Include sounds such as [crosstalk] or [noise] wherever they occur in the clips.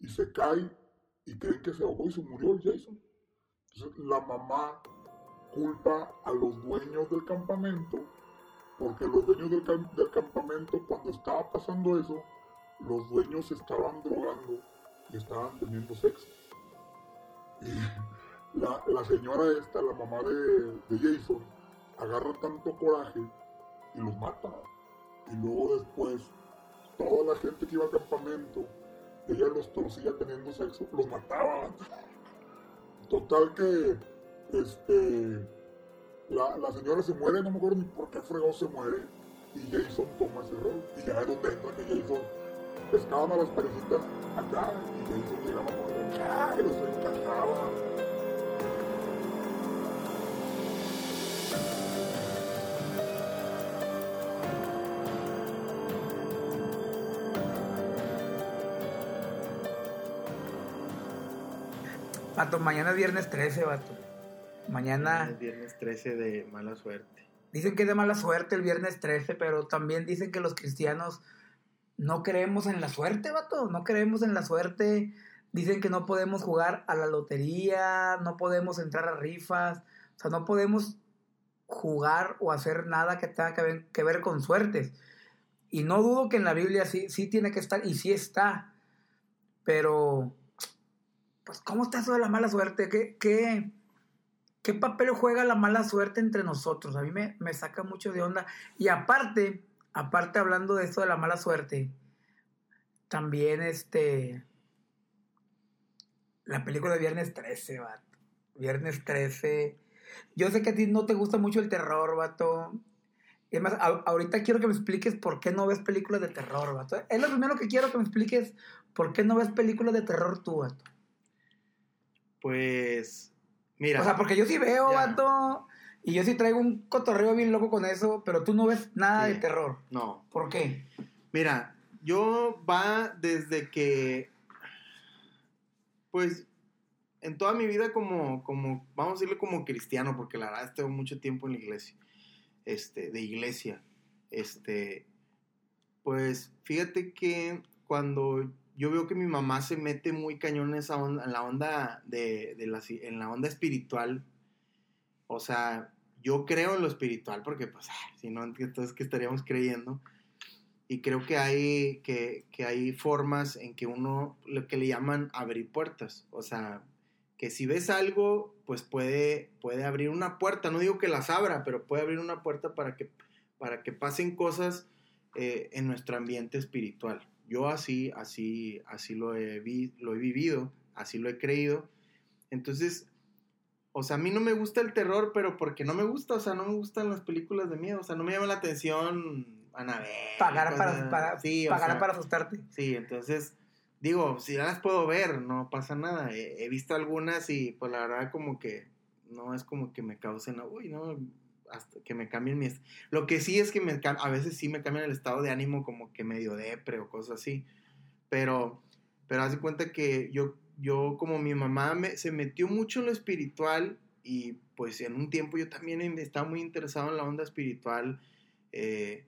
y se cae y creen que se ahogó y se murió el Jason. Entonces la mamá culpa a los dueños del campamento porque los dueños del, del campamento cuando estaba pasando eso, los dueños estaban drogando y estaban teniendo sexo. Y la, la señora esta, la mamá de, de Jason, agarra tanto coraje y los mata. Y luego después, toda la gente que iba al campamento, ella los torcía teniendo sexo, los mataba. Total que, este, la, la señora se muere, no me acuerdo ni por qué fregó se muere. Y Jason toma ese rol. Y ya es donde entra que Jason pescaban a las parejitas acá. Y Jason llegaba por acá y los encajaba. Vato, mañana es viernes 13, vato. Mañana. Es viernes 13 de mala suerte. Dicen que es de mala suerte el viernes 13, pero también dicen que los cristianos no creemos en la suerte, vato. No creemos en la suerte. Dicen que no podemos jugar a la lotería, no podemos entrar a rifas. O sea, no podemos jugar o hacer nada que tenga que ver, que ver con suertes. Y no dudo que en la Biblia sí, sí tiene que estar, y sí está. Pero, pues, ¿cómo está eso de la mala suerte? ¿Qué, qué, qué papel juega la mala suerte entre nosotros? A mí me, me saca mucho de onda. Y aparte, aparte hablando de esto de la mala suerte, también este... La película de Viernes 13, vato. Viernes 13. Yo sé que a ti no te gusta mucho el terror, vato. Y además, ahorita quiero que me expliques por qué no ves películas de terror, vato. Es lo primero que quiero que me expliques por qué no ves películas de terror tú, vato. Pues, mira. O sea, porque yo sí veo, Ya. vato. Y yo sí traigo un cotorreo bien loco con eso, pero tú no ves nada Sí. de terror. No, ¿Por qué? Mira, yo va desde que, pues, en toda mi vida como, como, vamos a decirlo como cristiano, porque la verdad tengo mucho tiempo en la iglesia, este, de iglesia, este, pues, fíjate que cuando yo veo que mi mamá se mete muy cañón en esa onda, la onda de, la, en la onda espiritual, o sea, yo creo en lo espiritual, porque, pues, si no, entonces, ¿qué estaríamos creyendo? Y creo que hay, que, que hay formas en que uno, lo que le llaman abrir puertas. O sea, que si ves algo, pues puede, puede abrir una puerta. No digo que las abra, pero puede abrir una puerta para que, para que pasen cosas eh, en nuestro ambiente espiritual. Yo así, así, así lo he, vi, lo he vivido, así lo he creído. Entonces, o sea, a mí no me gusta el terror, pero porque no me gusta, o sea, no me gustan las películas de miedo, o sea, no me llama la atención Anabel. Pagar para, para, sí, o pagar sea, para asustarte. Sí, entonces, digo, si ya las puedo ver, no pasa nada. He, he visto algunas y pues la verdad como que no es como que me causen, uy, no, hasta que me cambien mis... Lo que sí es que me, a veces sí me cambian el estado de ánimo como que medio depre o cosas así, pero, pero haz de cuenta que yo, yo como mi mamá me, se metió mucho en lo espiritual y pues en un tiempo yo también estaba muy interesado en la onda espiritual. Eh,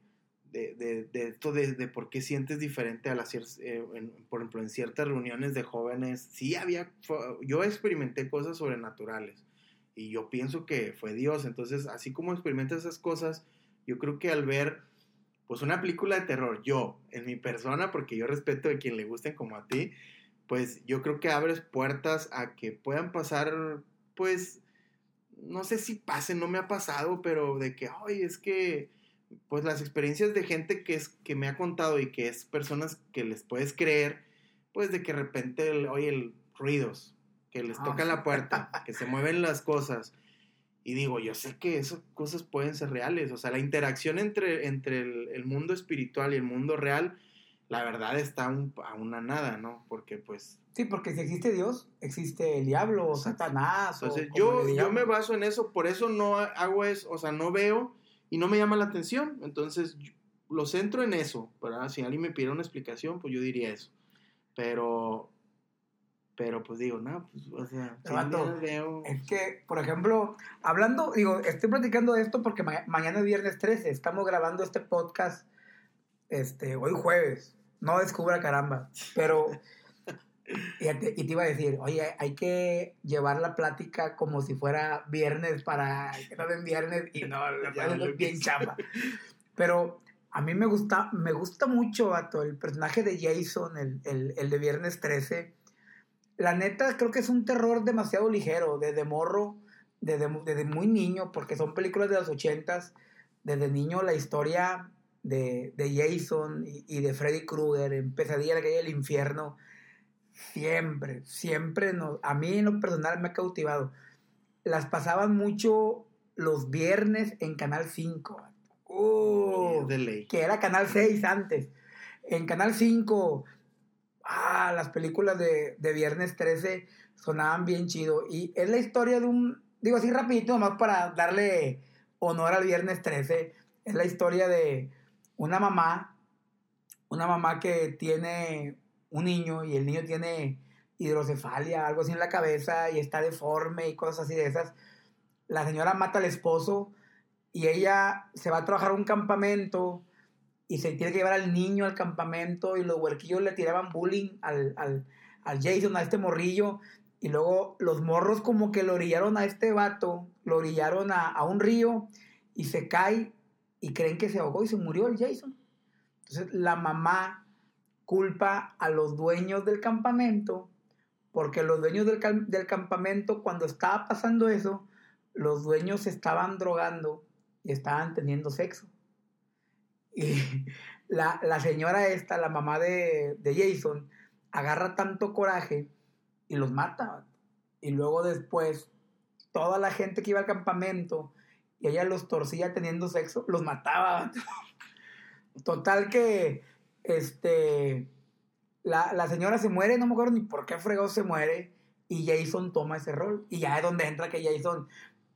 de, de, de esto de, de, por qué sientes diferente a las eh, en, por ejemplo en ciertas reuniones de jóvenes sí había yo experimenté cosas sobrenaturales y yo pienso que fue Dios. Entonces así como experimentas esas cosas yo creo que al ver pues una película de terror yo en mi persona porque yo respeto a quien le gusten como a ti pues yo creo que abres puertas a que puedan pasar pues no sé si pase no me ha pasado pero de que ay es que pues las experiencias de gente que es que me ha contado y que es personas que les puedes creer, pues de que de repente, oye, el, ruidos, que les Ah, tocan la puerta, [laughs] que se mueven las cosas. Y digo, yo sé que esas cosas pueden ser reales, o sea, la interacción entre, entre el, el mundo espiritual y el mundo real, la verdad está un- a una nada, ¿no? Porque pues Sí, porque si existe Dios, existe el diablo, o Satanás. Entonces, yo, yo me baso en eso, por eso no hago eso, o sea, no veo y no me llama la atención. Entonces, yo lo centro en eso, ¿verdad? Si alguien me pidiera una explicación, pues yo diría eso. Pero, pero pues digo, no, pues, o sea, día veo... Es que, por ejemplo, hablando, digo, estoy platicando de esto porque ma- mañana es viernes 13, estamos grabando este podcast este, hoy jueves, no descubra caramba, pero [laughs] Fíjate, y te iba a decir, oye, hay que llevar la plática como si fuera viernes para que no den viernes y no, la [laughs] Ya, lo es bien chamba. [laughs] Pero a mí me gusta, me gusta mucho, vato, el personaje de Jason, el, el, el de Viernes 13. La neta, creo que es un terror demasiado ligero, desde morro, desde, desde muy niño, porque son películas de los ochentas. Desde niño la historia de, de Jason y, y de Freddy Krueger en Pesadilla en la calle del infierno, siempre, siempre, nos, a mí en lo personal me ha cautivado. Las pasaban mucho los viernes en Canal 5. vato. Uh, Es de ley. que era Canal 6 antes. En Canal 5, ah, las películas de, de Viernes 13 sonaban bien chido. Y es la historia de un, digo así rapidito, nomás para darle honor al Viernes 13. Es la historia de una mamá, una mamá que tiene un niño y el niño tiene hidrocefalia, algo así en la cabeza y está deforme y cosas así de esas. La señora mata al esposo y ella se va a trabajar a un campamento y se tiene que llevar al niño al campamento y los huerquillos le tiraban bullying al, al, al Jason, a este morrillo, y luego los morros como que lo orillaron a este vato, lo orillaron a, a un río y se cae y creen que se ahogó y se murió el Jason. Entonces la mamá culpa a los dueños del campamento porque los dueños del, del campamento cuando estaba pasando eso, los dueños estaban drogando y estaban teniendo sexo. Y [laughs] la, la señora esta, la mamá de, de Jason, agarra tanto coraje y los mata. Y luego después, toda la gente que iba al campamento y ella los torcía teniendo sexo, los mataba. [laughs] Total que, este, la, la señora se muere, no me acuerdo ni por qué fregó se muere, y Jason toma ese rol. Y ya es donde entra que Jason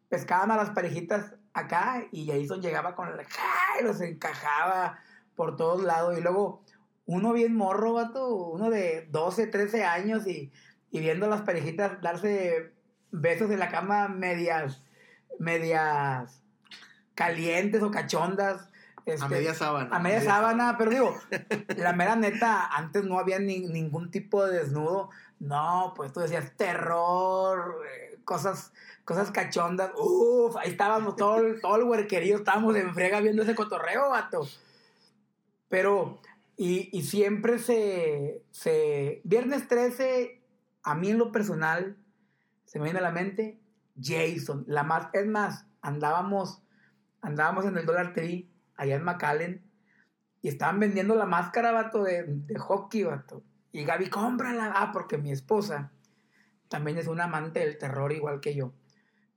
pescaban a las parejitas acá y Jason llegaba con la ¡ja! y los encajaba por todos lados. Y luego uno bien morro, vato, uno de 12, 13 años y, y viendo a las parejitas darse besos en la cama medias, medias calientes o cachondas. A este, media sábana. a media sábana, pero digo, la mera neta, antes no había ni- ningún tipo de desnudo. No, pues tú decías terror, cosas, cosas cachondas. Uf, ahí estábamos todo, todo el huerquerío, estábamos en frega viendo ese cotorreo, vato. Pero, y, y siempre se, se. Viernes 13, a mí en lo personal, se me viene a la mente Jason. La más, es más, andábamos, andábamos en el Dollar Tree, allá en McAllen, y estaban vendiendo la máscara, vato, de, de hockey, vato. Y Gaby, cómprala. Ah, porque mi esposa también es una amante del terror igual que yo.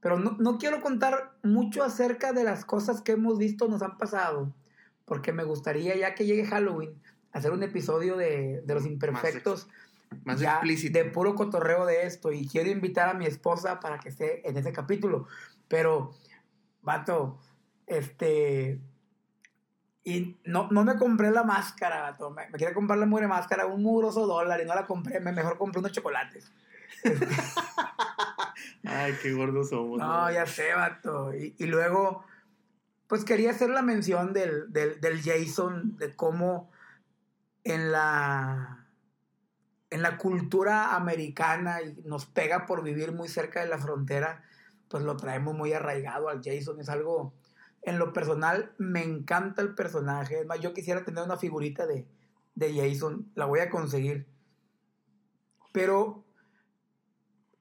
Pero no, no quiero contar mucho acerca de las cosas que hemos visto, nos han pasado, porque me gustaría, ya que llegue Halloween, hacer un episodio de, de los imperfectos, Más ya explícito. de puro cotorreo de esto. Y quiero invitar a mi esposa para que esté en ese capítulo. Pero, vato, este. Y no, no me compré la máscara, vato. Me, me quería comprar la mugre máscara, un mugroso dólar, y no la compré. Me mejor compré unos chocolates. Ay, qué gordos somos. No, ya sé, vato. Y, y luego, pues quería hacer la mención del, del, del Jason, de cómo en la, en la cultura americana y nos pega por vivir muy cerca de la frontera, pues lo traemos muy arraigado al Jason. Es algo, en lo personal, me encanta el personaje. Es más, yo quisiera tener una figurita de, de Jason, la voy a conseguir. Pero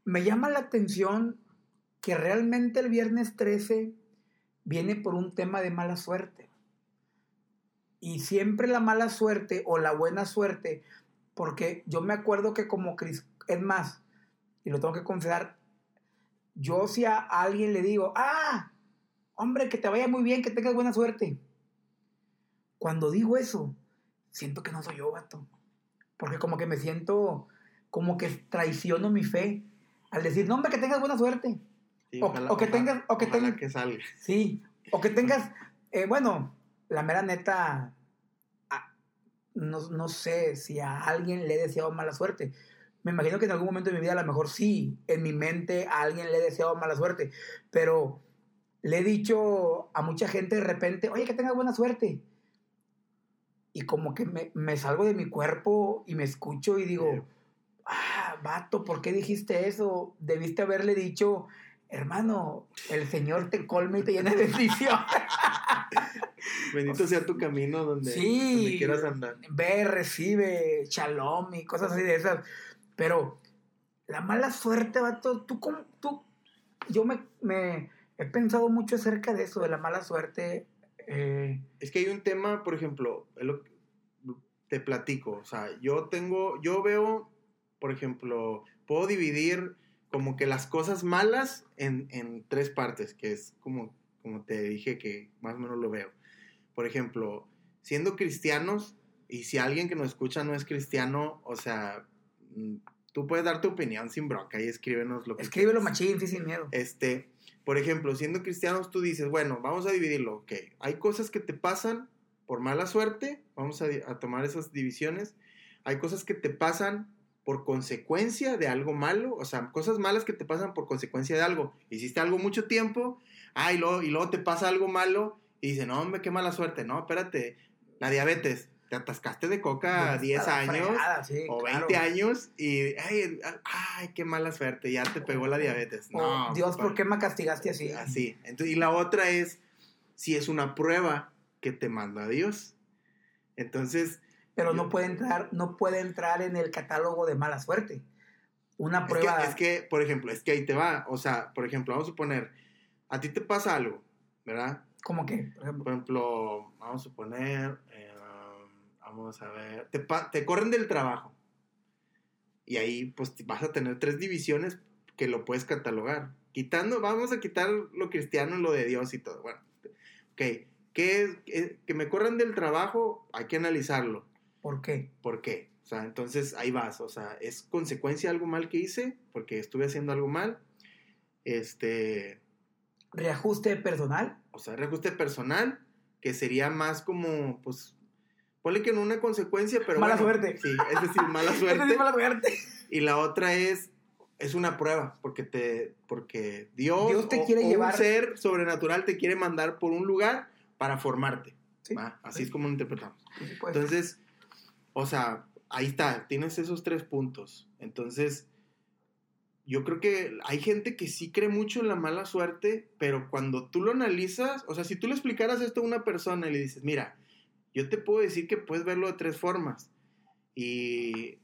me llama la atención que realmente el viernes 13 viene por un tema de mala suerte. Y siempre la mala suerte o la buena suerte, porque yo me acuerdo que como es más, y lo tengo que confesar, yo si a alguien le digo, ah, hombre, que te vaya muy bien, que tengas buena suerte. Cuando digo eso, siento que no soy yo, vato. Porque como que me siento, como que traiciono mi fe. Al decir, no, hombre, que tengas buena suerte. Sí, o- ojalá- o que ojalá- tengas- o que tengas- que salga. Sí, o que tengas, eh, bueno, la mera neta, no, no sé si a alguien le he deseado mala suerte. Me imagino que en algún momento de mi vida a lo mejor sí, en mi mente a alguien le he deseado mala suerte, pero le he dicho a mucha gente de repente, oye, que tengas buena suerte. Y como que me, me salgo de mi cuerpo y me escucho y digo, ah, vato, ¿por qué dijiste eso? Debiste haberle dicho, hermano, el Señor te colme y te llene de bendición. [laughs] Bendito sea tu camino donde, Sí. donde quieras andar. Ve, recibe, shalom y cosas así de esas. Pero la mala suerte, vato, tú, tú, yo me, me he pensado mucho acerca de eso, de la mala suerte. eh, Es que hay un tema, por ejemplo, te platico, o sea, yo tengo, yo veo, por ejemplo, puedo dividir como que las cosas malas en, en tres partes, que es como, como te dije que más o menos lo veo. Por ejemplo, siendo cristianos, y si alguien que nos escucha no es cristiano, o sea, mm, tú puedes dar tu opinión sin bronca y escríbenos lo que escríbelo quieras. machín, sí, sin miedo. Este, por ejemplo, siendo cristianos, tú dices, bueno, vamos a dividirlo, ok. Hay cosas que te pasan por mala suerte, vamos a, a tomar esas divisiones. Hay cosas que te pasan por consecuencia de algo malo, o sea, cosas malas que te pasan por consecuencia de algo. Hiciste algo mucho tiempo, ah, y luego, y luego te pasa algo malo, y dices, no, hombre, qué mala suerte. No, espérate, la diabetes, te atascaste de coca Está 10 la años, fregada, sí, o claro. 20 años y ay, ay, qué mala suerte, ya te pegó la diabetes. No, Oh, Dios. ¿por qué me castigaste así? Así. Entonces, y la otra es si es una prueba que te manda Dios. Entonces, Pero no puede entrar, no puede entrar en el catálogo de mala suerte. Una es que, prueba. es que, por ejemplo, es que ahí te va. O sea, por ejemplo, vamos a suponer, a ti te pasa algo, ¿verdad? ¿Cómo que? Por ejemplo. Por ejemplo, vamos a suponer, eh, vamos a ver, te, te corren del trabajo. Y ahí pues vas a tener tres divisiones que lo puedes catalogar. Quitando, vamos a quitar lo cristiano lo de Dios y todo. Bueno, ok, ¿qué? Eh, Que me corran del trabajo, hay que analizarlo. ¿Por qué? ¿Por qué? O sea, entonces ahí vas. O sea, ¿es consecuencia de algo mal que hice? Porque estuve haciendo algo mal. Este, ¿Reajuste personal? o sea, reajuste personal, que sería más como, pues, ponle que no una consecuencia, pero Mala bueno, suerte. Sí, es decir, [laughs] mala suerte. es mala suerte. Y la otra es, es una prueba, porque te, porque Dios, Dios te o- quiere o llevar- un ser sobrenatural te quiere mandar por un lugar para formarte. Sí. Así sí. es como lo interpretamos. Entonces, o sea, ahí está, tienes esos tres puntos. Entonces, yo creo que hay gente que sí cree mucho en la mala suerte, pero cuando tú lo analizas, o sea, si tú le explicaras esto a una persona y le dices, mira, yo te puedo decir que puedes verlo de tres formas. Y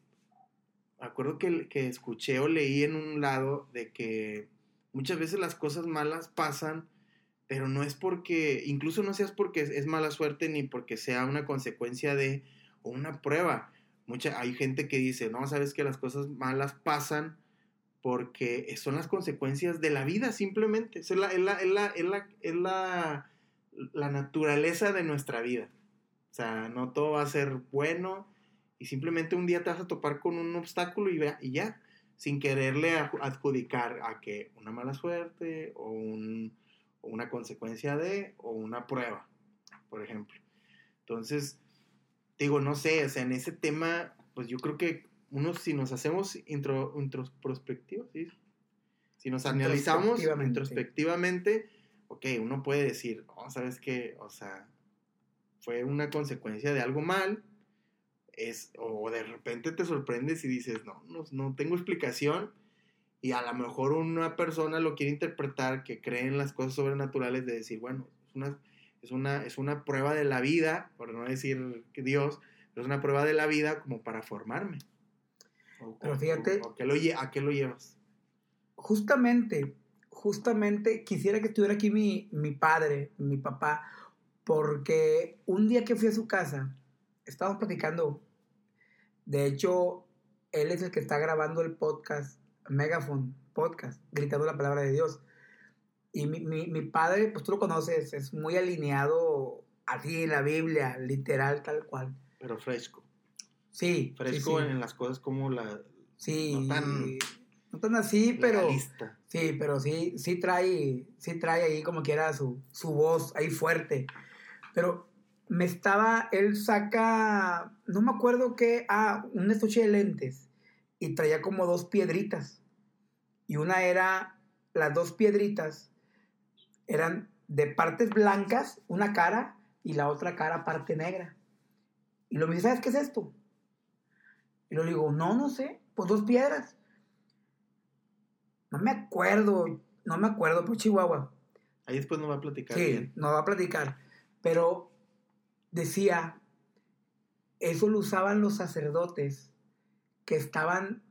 acuerdo que, que escuché o leí en un lado de que muchas veces las cosas malas pasan, pero no es porque, incluso no seas porque es, es mala suerte ni porque sea una consecuencia de o una prueba. Mucha, hay gente que dice, no, sabes que las cosas malas pasan porque son las consecuencias de la vida, simplemente. Es la, es la, es la, es la, la, naturaleza de nuestra vida. O sea, no todo va a ser bueno y simplemente un día te vas a topar con un obstáculo y, y ya, sin quererle adju- adjudicar a que una mala suerte o, un, o una consecuencia de o una prueba, por ejemplo. Entonces, digo, no sé, o sea, en ese tema, pues yo creo que uno, si nos hacemos intro, introspectiva, ¿sí? si nos analizamos Introspectivamente. introspectivamente, ok, uno puede decir, oh, ¿sabes qué? O sea, fue una consecuencia de algo mal, es, o de repente te sorprendes y dices, no, no, no tengo explicación, y a lo mejor una persona lo quiere interpretar que cree en las cosas sobrenaturales de decir, bueno, es una, es una, es una prueba de la vida, por no decir que Dios, pero es una prueba de la vida como para formarme. O- Pero fíjate- o- ¿a qué lo lle- ¿A qué lo llevas? Justamente, justamente quisiera que estuviera aquí mi, mi padre, mi papá, porque un día que fui a su casa, estábamos platicando. De hecho, él es el que está grabando el podcast, Megaphone Podcast, gritando la palabra de Dios. Y mi, mi, mi padre, pues tú lo conoces, es muy alineado así en la Biblia, literal, tal cual. Pero fresco. Sí, Fresco sí, sí. en las cosas como la Sí, no tan no tan así, pero... legalista. Sí, pero sí, sí trae, sí trae ahí como quiera su, su voz ahí fuerte. Pero me estaba, él saca, no me acuerdo qué, ah, un estuche de lentes y traía como dos piedritas. Y una era, las dos piedritas eran de partes blancas, una cara, y la otra cara parte negra. Y lo me dice, ¿sabes qué es esto? Y lo digo, no, no sé, pues dos piedras. no me acuerdo, no me acuerdo, por Chihuahua. Ahí después nos va a platicar. Sí, bien. nos va a platicar. Pero decía, eso lo usaban los sacerdotes que estaban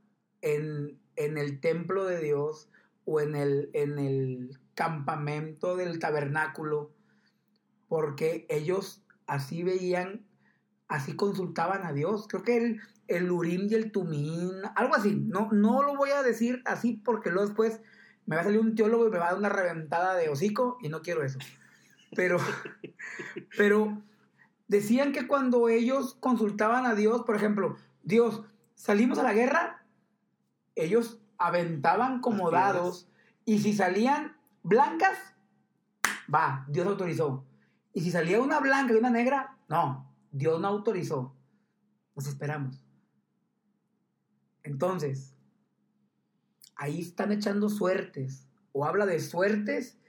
en, en el templo de Dios o en el, en el campamento del tabernáculo, porque ellos así veían, así consultaban a Dios. Creo que el, el Urim y el Tumín, algo así. No, no lo voy a decir así porque luego después me va a salir un teólogo y me va a dar una reventada de hocico y no quiero eso. Pero, [laughs] pero decían que cuando ellos consultaban a Dios, por ejemplo, Dios, salimos a la guerra, ellos aventaban como dados y si salían blancas, va, Dios autorizó. Y si salía una blanca y una negra, no, Dios no autorizó. Nos esperamos. Entonces, ahí están echando suertes, o habla de suertes,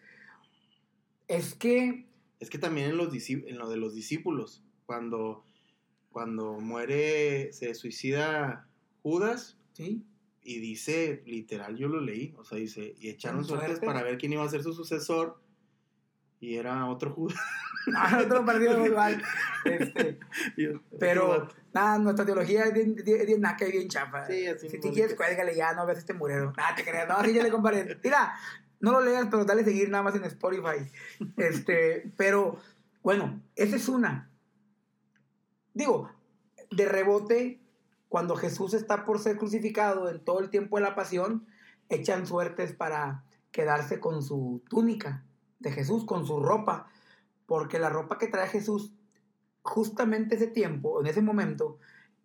es que, Es que también en, los en lo de los discípulos, cuando, cuando muere, se suicida Judas ¿sí? Y dice, literal, yo lo leí, o sea, dice, y echaron ¿Con suertes para ver quién iba a ser su sucesor y era otro Judas. [laughs] Ah, otro partido igual. Este, [laughs] otro pero, nada, nuestra teología es bien, bien, naca y bien chafa. Sí, así si te quieres, cuélgale ya, no ves este murero. Nada, te creas. No, sí, ya le comparé. Mira, no lo leas, pero dale seguir nada más en Spotify. Este, pero, bueno, esa es una. Digo, de rebote, cuando Jesús está por ser crucificado en todo el tiempo de la pasión, echan suertes para quedarse con su túnica de Jesús, con su ropa, porque la ropa que trae Jesús justamente ese tiempo, en ese momento,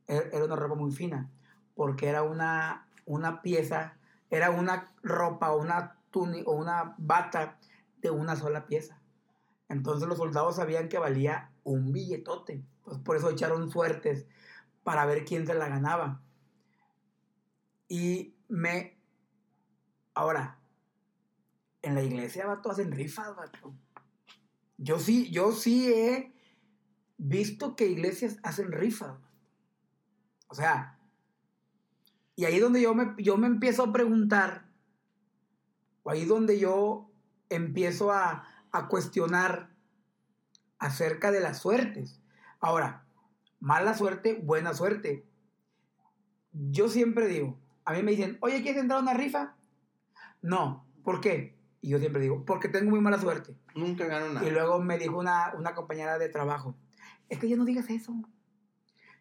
er- era una ropa muy fina, porque era una, una pieza, era una ropa o una túnica o una bata de una sola pieza. Entonces los soldados sabían que valía un billetote. Pues por eso echaron suertes para ver quién se la ganaba. Y me... Ahora, en la iglesia, vato, hacen rifas, vato. Yo sí, yo sí he visto que iglesias hacen rifas. O sea, y ahí donde yo me, yo me empiezo a preguntar, o ahí donde yo empiezo a, a cuestionar acerca de las suertes. Ahora, mala suerte, buena suerte. Yo siempre digo, a mí me dicen, oye, ¿quieres entrar a una rifa? No, ¿por qué? Y yo siempre digo, porque tengo muy mala suerte. Nunca gano nada. Y luego me dijo una, una compañera de trabajo, es que ya no digas eso.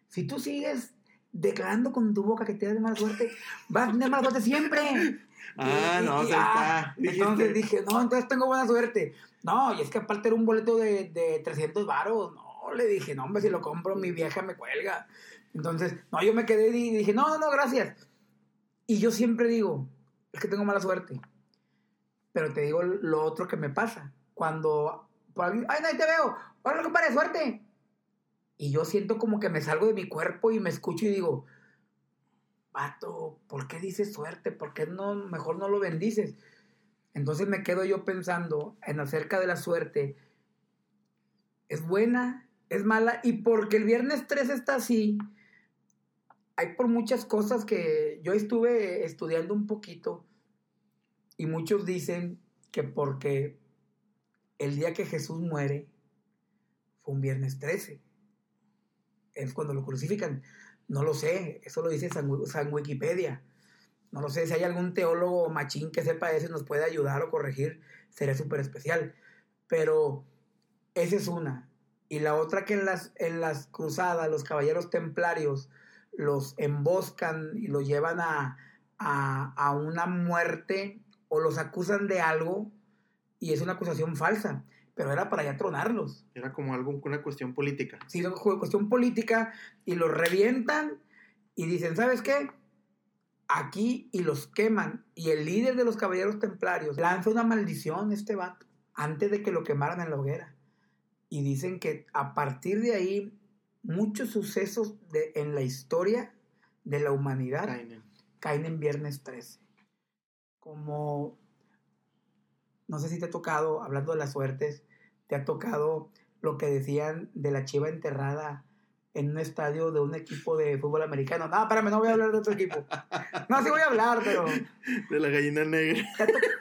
Si tú sigues declarando con tu boca que tienes mala suerte, vas a tener mala suerte siempre. [laughs] Ah, Y- no, y- sea, ah, está. Entonces dije, no, entonces tengo buena suerte. No, y es que aparte era un boleto de, de 300 varos. No, le dije, no, hombre, si lo compro, mi vieja me cuelga. Entonces, no, yo me quedé y dije, no, no, no, gracias. Y yo siempre digo, es que tengo mala suerte. Pero te digo lo otro que me pasa. Cuando, ay, nadie te veo, ahora compadre, suerte. Y yo siento como que me salgo de mi cuerpo y me escucho y digo, vato, ¿por qué dices suerte? ¿Por qué no, mejor no lo bendices? Entonces me quedo yo pensando en acerca de la suerte. ¿Es buena? ¿Es mala? Y porque el viernes 3 está así, hay por muchas cosas que yo estuve estudiando un poquito y muchos dicen que porque el día que Jesús muere fue un viernes 13. Es cuando lo crucifican. No lo sé, eso lo dice San, Wi- San Wikipedia. No lo sé, si hay algún teólogo machín que sepa eso y nos puede ayudar o corregir, sería súper especial. Pero esa es una. Y la otra que en las, en las cruzadas los caballeros templarios los emboscan y los llevan a, a, a una muerte o los acusan de algo y es una acusación falsa, pero era para ya tronarlos. Era como algo, una cuestión política. Sí, una cuestión política y los revientan y dicen, ¿sabes qué? Aquí y los queman. Y el líder de los caballeros templarios lanza una maldición a este vato antes de que lo quemaran en la hoguera. Y dicen que a partir de ahí muchos sucesos de, en la historia de la humanidad Caen. caen en viernes 13. Como, no sé si te ha tocado, hablando de las suertes, te ha tocado lo que decían de la chiva enterrada en un estadio de un equipo de fútbol americano. No, espérame, no voy a hablar de otro equipo. No, sí voy a hablar, pero... De la gallina negra.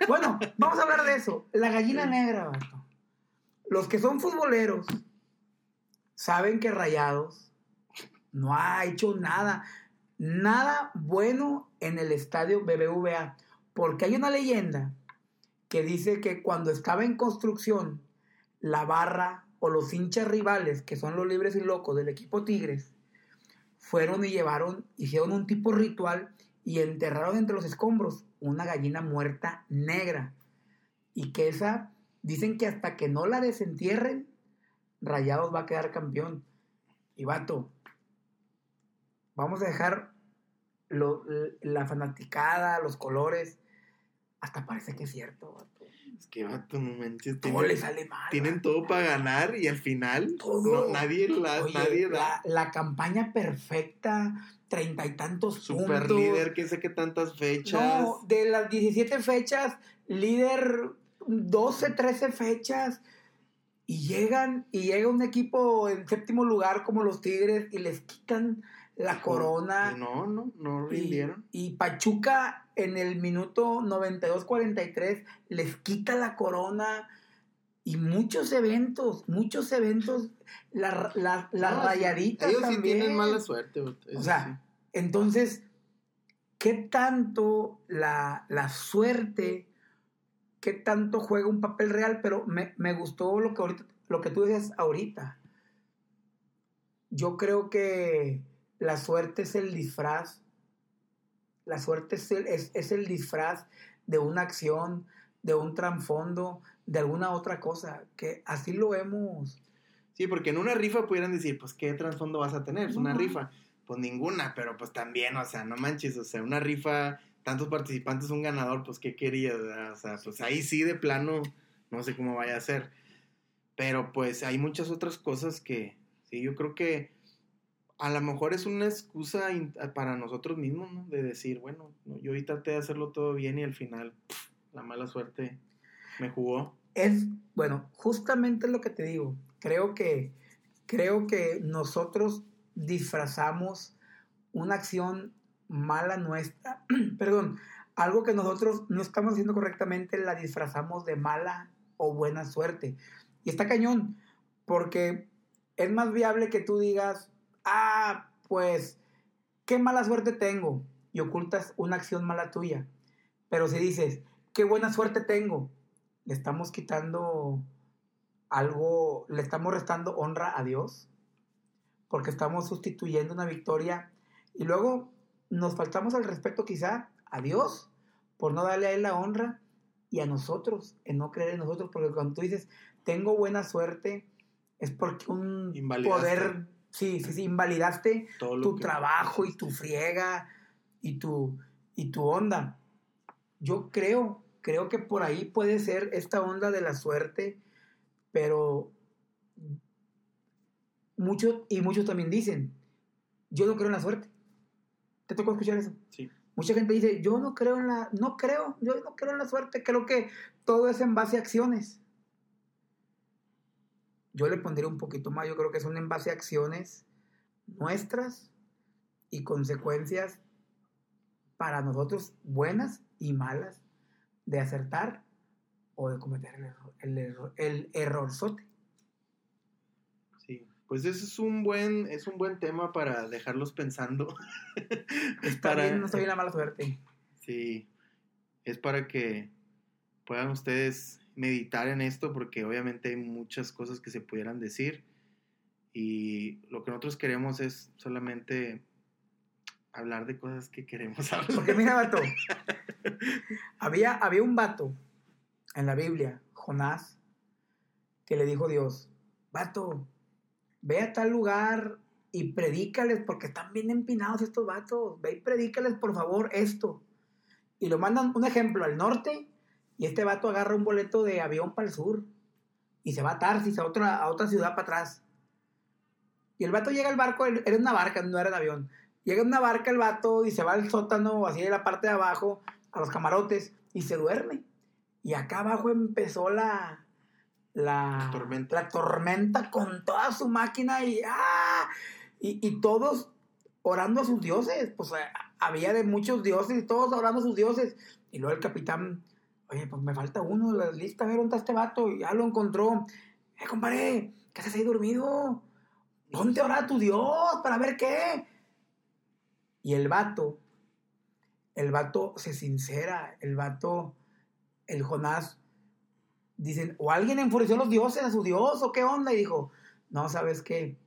Bueno, vamos a hablar de eso. La gallina negra, vato. Los que son futboleros saben que Rayados no ha hecho nada, nada bueno en el estadio BBVA. Porque hay una leyenda que dice que cuando estaba en construcción, la barra o los hinchas rivales, que son los libres y locos del equipo Tigres, fueron y llevaron, hicieron un tipo ritual y enterraron entre los escombros una gallina muerta negra. Y que esa, dicen que hasta que no la desentierren, Rayados va a quedar campeón. Y vato, vamos a dejar la fanaticada, los colores. Hasta parece que es cierto, vato. Es que, vato, no manches. Todo le sale mal. Tienen todo para ganar y al final todo. nadie, la, nadie da. La, campaña perfecta, treinta y tantos Super puntos. líder, que sé que tantas fechas. No, de las 17 fechas, líder 12, 13 fechas. Y llegan, y llega un equipo en séptimo lugar como los Tigres y les quitan la corona. No, no, no rindieron. Y, Pachuca en el minuto 92-43 les quita la corona. Y muchos eventos, muchos eventos, las la, la No, rayaditas Ellos también. sí tienen mala suerte. O sea, entonces, ¿qué tanto la, la suerte, qué tanto juega un papel real? Pero me, me gustó lo que, ahorita, lo que tú decías ahorita. Yo creo que la suerte es el disfraz, la suerte es el, es, es el disfraz de una acción, de un trasfondo, de alguna otra cosa, que así lo hemos... Sí, porque en una rifa pudieran decir, pues, ¿qué trasfondo vas a tener? Es una rifa. Pues ninguna, pero pues también, o sea, no manches, o sea, una rifa, tantos participantes, un ganador, pues, ¿qué querías? verdad? O sea, pues ahí sí, de plano, no sé cómo vaya a ser. Pero pues hay muchas otras cosas que, sí, yo creo que a lo mejor es una excusa para nosotros mismos, ¿no? De decir, bueno, no, yo hoy traté de hacerlo todo bien y al final, la mala suerte me jugó. es, bueno, justamente lo que te digo. Creo que, creo que nosotros disfrazamos una acción mala nuestra, [clears throat] perdón, algo que nosotros no estamos haciendo correctamente, la disfrazamos de mala o buena suerte. Y está cañón, porque es más viable que tú digas, ah, pues, qué mala suerte tengo, y ocultas una acción mala tuya. Pero si dices, qué buena suerte tengo, le estamos quitando algo, le estamos restando honra a Dios, porque estamos sustituyendo una victoria y luego nos faltamos al respeto quizá a Dios por no darle a Él la honra y a nosotros, en no creer en nosotros, porque cuando tú dices, tengo buena suerte, es porque un poder, sí, sí, sí, invalidaste tu que- trabajo y tu friega y tu, y tu onda. Yo creo, creo que por ahí puede ser esta onda de la suerte, pero muchos, y muchos también dicen, yo no creo en la suerte. ¿Te tocó escuchar eso? Sí. Mucha gente dice, yo no creo en la, no creo, yo no creo en la suerte, creo que todo es en base a acciones. Yo le pondría un poquito más, yo creo que son en base a acciones nuestras y consecuencias para nosotros buenas y malas de acertar o de cometer el error, el error, el errorzote. Pues ese es un buen, es un buen tema para dejarlos pensando. Está Para- bien, no está bien la mala suerte. Sí, es para que puedan ustedes meditar en esto porque obviamente hay muchas cosas que se pudieran decir y lo que nosotros queremos es solamente hablar de cosas que queremos [laughs] hablar. Porque mira, vato, había, había un vato en la Biblia, Jonás, que le dijo a Dios, vato, ve a tal lugar y predícales, porque están bien empinados estos vatos, ve y predícales por favor esto. Y lo mandan, un ejemplo, al norte, y este vato agarra un boleto de avión para el sur, y se va a Tarsis, a otra, a otra ciudad para atrás. Y el vato llega al barco, era una barca, no era de avión. Llega una barca el vato y se va al sótano, así de la parte de abajo, a los camarotes, y se duerme. Y acá abajo empezó la, la, Tormenta. la tormenta con toda su máquina y ¡ah! Y, y todos orando a sus dioses. Pues eh, había de muchos dioses y todos orando a sus dioses. Y luego el capitán, oye, pues me falta uno de la lista, a ver dónde está este vato. Y ya lo encontró. Eh, compadre, ¿qué haces ahí dormido? A orar a tu Dios para ver qué. Y el vato, el vato se sincera, el vato, el Jonás, dicen, o alguien enfureció a los dioses, a su Dios, o qué onda, y dijo, no, ¿sabes qué?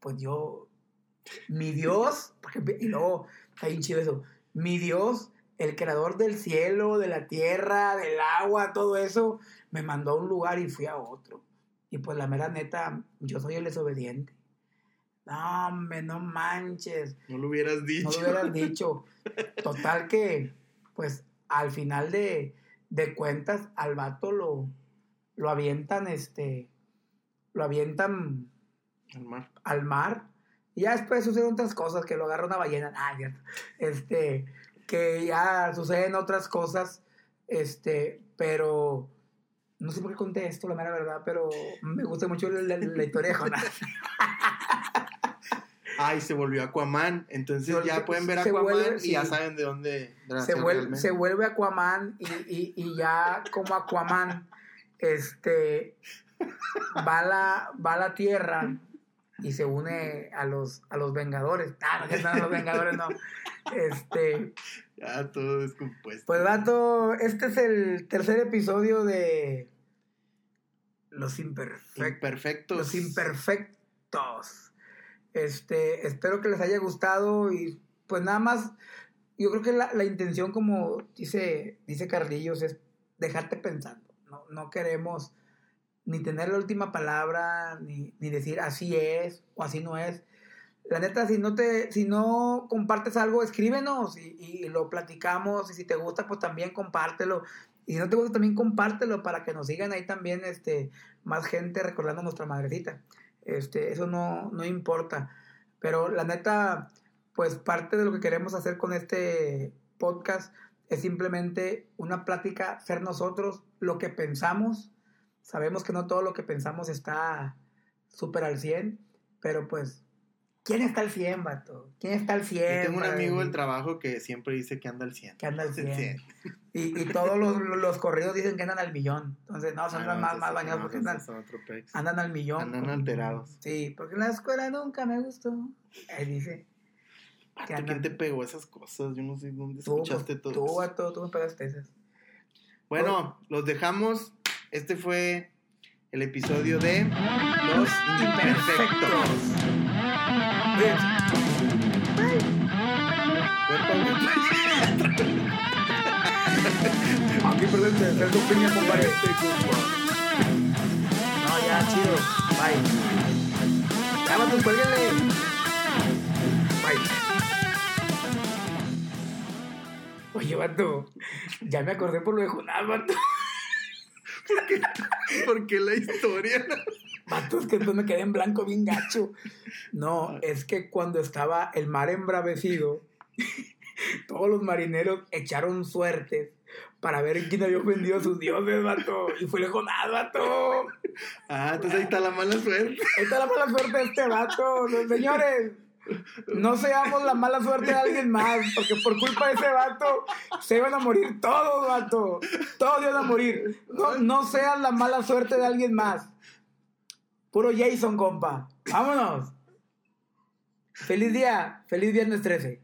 Pues yo, mi Dios, porque, y luego, está bien chido eso, mi Dios, el creador del cielo, de la tierra, del agua, todo eso, me mandó a un lugar y fui a otro. Y pues la mera neta, yo soy el desobediente. No, hombre, no manches. No lo hubieras dicho. No lo hubieras [laughs] dicho. Total que, pues, al final de, de cuentas, al vato lo, lo avientan, este, lo avientan Al mar. al mar. Y ya después suceden otras cosas, que lo agarra una ballena. [laughs] Ah. Este, que ya suceden otras cosas, este, pero no sé por qué conté esto, la mera verdad, pero me gusta mucho la, la- la historia de Jonás. [laughs] Ay, se volvió Aquaman. Entonces Se- ya pueden ver Aquaman vuelve- y ya sí. saben de dónde. de se, vuelve, se vuelve Aquaman y, y, y ya como Aquaman este va a la, va a la tierra y se une a los a los Vengadores. Ah, no, que están los Vengadores, no. Este, Ya todo descompuesto. pues vato, este es el tercer episodio de Los Imperfectos. Imperfectos. Los imperfectos. Este, espero que les haya gustado y pues nada más, yo creo que la, la intención, como dice, dice Carlillos, es dejarte pensando. No, queremos ni tener la última palabra, ni, ni decir así es o así no es. La neta, si no te, si no compartes algo, escríbenos y, y lo platicamos. Y si te gusta, pues también compártelo. Y si no te gusta, también compártelo para que nos sigan ahí también, este, más gente recordando a nuestra madrecita. Este, eso no, no importa. Pero la neta, pues parte de lo que queremos hacer con este podcast es simplemente una plática, ser nosotros lo que pensamos. Sabemos que no todo lo que pensamos está súper al 100, pero pues, ¿quién está al 100, vato? ¿Quién está al Yo 100? tengo un amigo del trabajo que siempre dice que anda al 100. que anda al 100. Sí. Y, y todos los, los corridos dicen que andan al millón. Entonces, no, son Ah, más, no, más, bañados porque andan, andan al millón. Andan alterados. Sí, porque en la escuela nunca me gustó. Ahí dice. Vato, que ¿Quién te pegó esas cosas? Yo no sé dónde Tú, escuchaste todo. tú, eso. vato, tú me pegaste esas. Bueno, los dejamos. Este fue el episodio de Los Imperfectos. [laughs] Aquí presente, Celso Piña, compadre. No, ya, chido. Bye. Ya, vato, cuélguenle. Oye, vato, ya me acordé por lo de Jonás, vato. ¿Por qué la historia? Vato, es que entonces me quedé en blanco bien gacho. No, es que cuando estaba el mar embravecido, todos los marineros echaron suertes para ver quién había ofendido a sus dioses, vato. Y fue el Jonás, vato. Ah, entonces ahí está la mala suerte. Esta es la mala suerte de este vato. Los señores, no seamos la mala suerte de alguien más, porque por culpa de ese vato se iban a morir todos, vato. Todos iban a morir. No, no seas la mala suerte de alguien más. Puro Jason, compa. Vámonos. Feliz día. Feliz viernes 13.